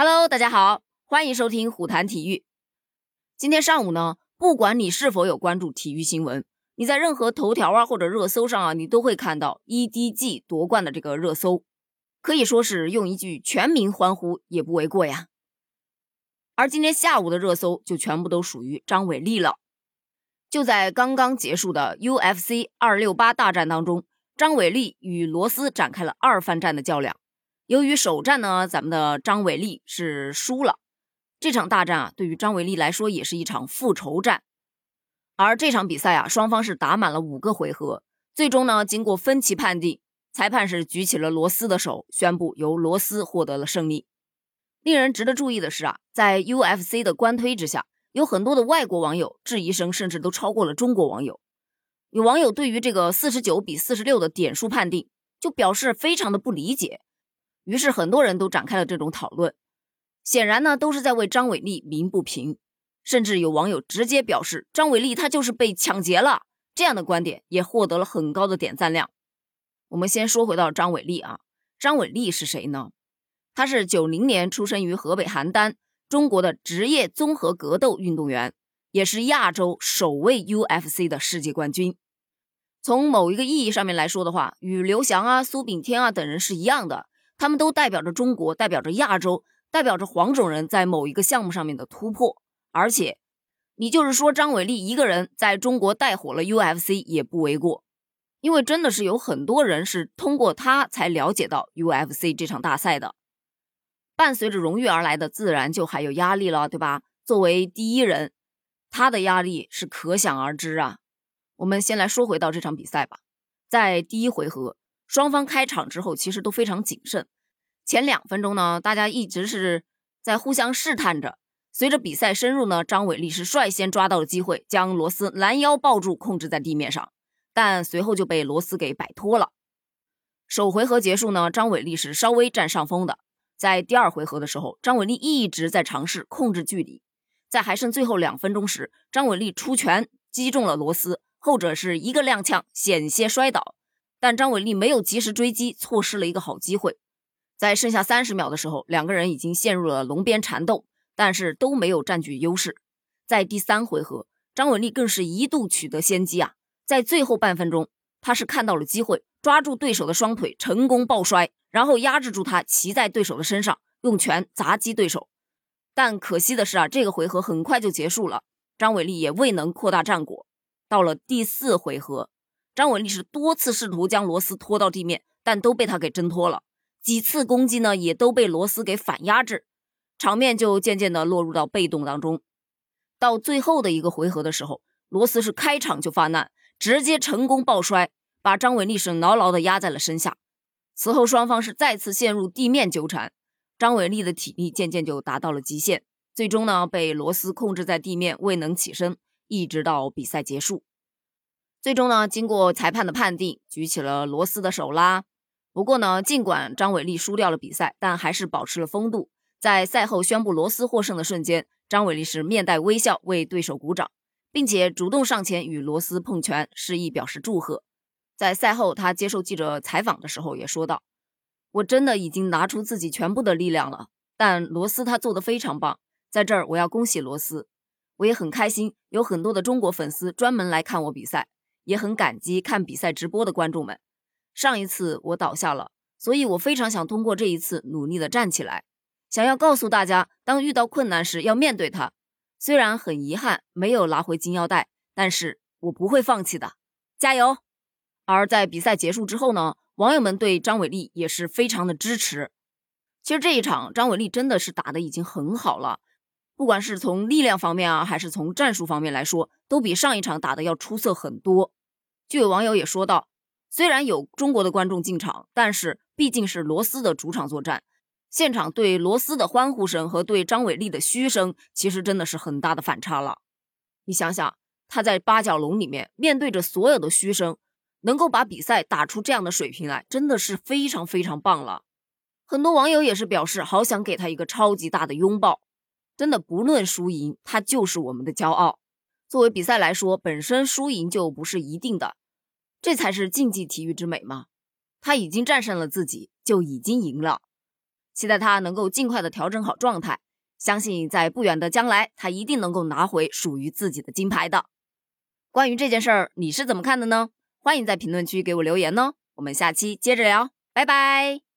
Hello，大家好，欢迎收听虎谈体育。今天上午呢，不管你是否有关注体育新闻，你在任何头条啊或者热搜上啊，你都会看到 EDG 夺冠的这个热搜，可以说是用一句全民欢呼也不为过呀。而今天下午的热搜就全部都属于张伟丽了。就在刚刚结束的 UFC 二六八大战当中，张伟丽与罗斯展开了二番战的较量。由于首战呢，咱们的张伟丽是输了。这场大战啊，对于张伟丽来说也是一场复仇战。而这场比赛啊，双方是打满了五个回合，最终呢，经过分歧判定，裁判是举起了罗斯的手，宣布由罗斯获得了胜利。令人值得注意的是啊，在 UFC 的官推之下，有很多的外国网友质疑声甚至都超过了中国网友。有网友对于这个四十九比四十六的点数判定，就表示非常的不理解。于是很多人都展开了这种讨论，显然呢都是在为张伟丽鸣不平，甚至有网友直接表示张伟丽她就是被抢劫了，这样的观点也获得了很高的点赞量。我们先说回到张伟丽啊，张伟丽是谁呢？她是九零年出生于河北邯郸，中国的职业综合格斗运动员，也是亚洲首位 UFC 的世界冠军。从某一个意义上面来说的话，与刘翔啊、苏炳添啊等人是一样的。他们都代表着中国，代表着亚洲，代表着黄种人在某一个项目上面的突破。而且，你就是说张伟丽一个人在中国带火了 UFC 也不为过，因为真的是有很多人是通过他才了解到 UFC 这场大赛的。伴随着荣誉而来的，自然就还有压力了，对吧？作为第一人，他的压力是可想而知啊。我们先来说回到这场比赛吧，在第一回合。双方开场之后其实都非常谨慎，前两分钟呢，大家一直是在互相试探着。随着比赛深入呢，张伟丽是率先抓到了机会，将罗斯拦腰抱住，控制在地面上，但随后就被罗斯给摆脱了。首回合结束呢，张伟丽是稍微占上风的。在第二回合的时候，张伟丽一直在尝试控制距离，在还剩最后两分钟时，张伟丽出拳击中了罗斯，后者是一个踉跄，险些摔倒。但张伟丽没有及时追击，错失了一个好机会。在剩下三十秒的时候，两个人已经陷入了龙边缠斗，但是都没有占据优势。在第三回合，张伟丽更是一度取得先机啊！在最后半分钟，他是看到了机会，抓住对手的双腿，成功抱摔，然后压制住他，骑在对手的身上，用拳砸击对手。但可惜的是啊，这个回合很快就结束了，张伟丽也未能扩大战果。到了第四回合。张伟丽是多次试图将罗斯拖到地面，但都被他给挣脱了。几次攻击呢，也都被罗斯给反压制，场面就渐渐的落入到被动当中。到最后的一个回合的时候，罗斯是开场就发难，直接成功抱摔，把张伟丽是牢牢的压在了身下。此后双方是再次陷入地面纠缠，张伟丽的体力渐渐就达到了极限，最终呢被罗斯控制在地面，未能起身，一直到比赛结束。最终呢，经过裁判的判定，举起了罗斯的手啦。不过呢，尽管张伟丽输掉了比赛，但还是保持了风度。在赛后宣布罗斯获胜的瞬间，张伟丽是面带微笑为对手鼓掌，并且主动上前与罗斯碰拳，示意表示祝贺。在赛后，他接受记者采访的时候也说道：“我真的已经拿出自己全部的力量了，但罗斯他做的非常棒，在这儿我要恭喜罗斯。我也很开心，有很多的中国粉丝专门来看我比赛。”也很感激看比赛直播的观众们。上一次我倒下了，所以我非常想通过这一次努力的站起来，想要告诉大家，当遇到困难时要面对它。虽然很遗憾没有拿回金腰带，但是我不会放弃的，加油！而在比赛结束之后呢，网友们对张伟丽也是非常的支持。其实这一场张伟丽真的是打的已经很好了，不管是从力量方面啊，还是从战术方面来说，都比上一场打的要出色很多。就有网友也说到，虽然有中国的观众进场，但是毕竟是罗斯的主场作战，现场对罗斯的欢呼声和对张伟丽的嘘声，其实真的是很大的反差了。你想想，他在八角笼里面面对着所有的嘘声，能够把比赛打出这样的水平来，真的是非常非常棒了。很多网友也是表示，好想给他一个超级大的拥抱。真的，不论输赢，他就是我们的骄傲。作为比赛来说，本身输赢就不是一定的，这才是竞技体育之美嘛。他已经战胜了自己，就已经赢了。期待他能够尽快的调整好状态，相信在不远的将来，他一定能够拿回属于自己的金牌的。关于这件事儿，你是怎么看的呢？欢迎在评论区给我留言哦。我们下期接着聊，拜拜。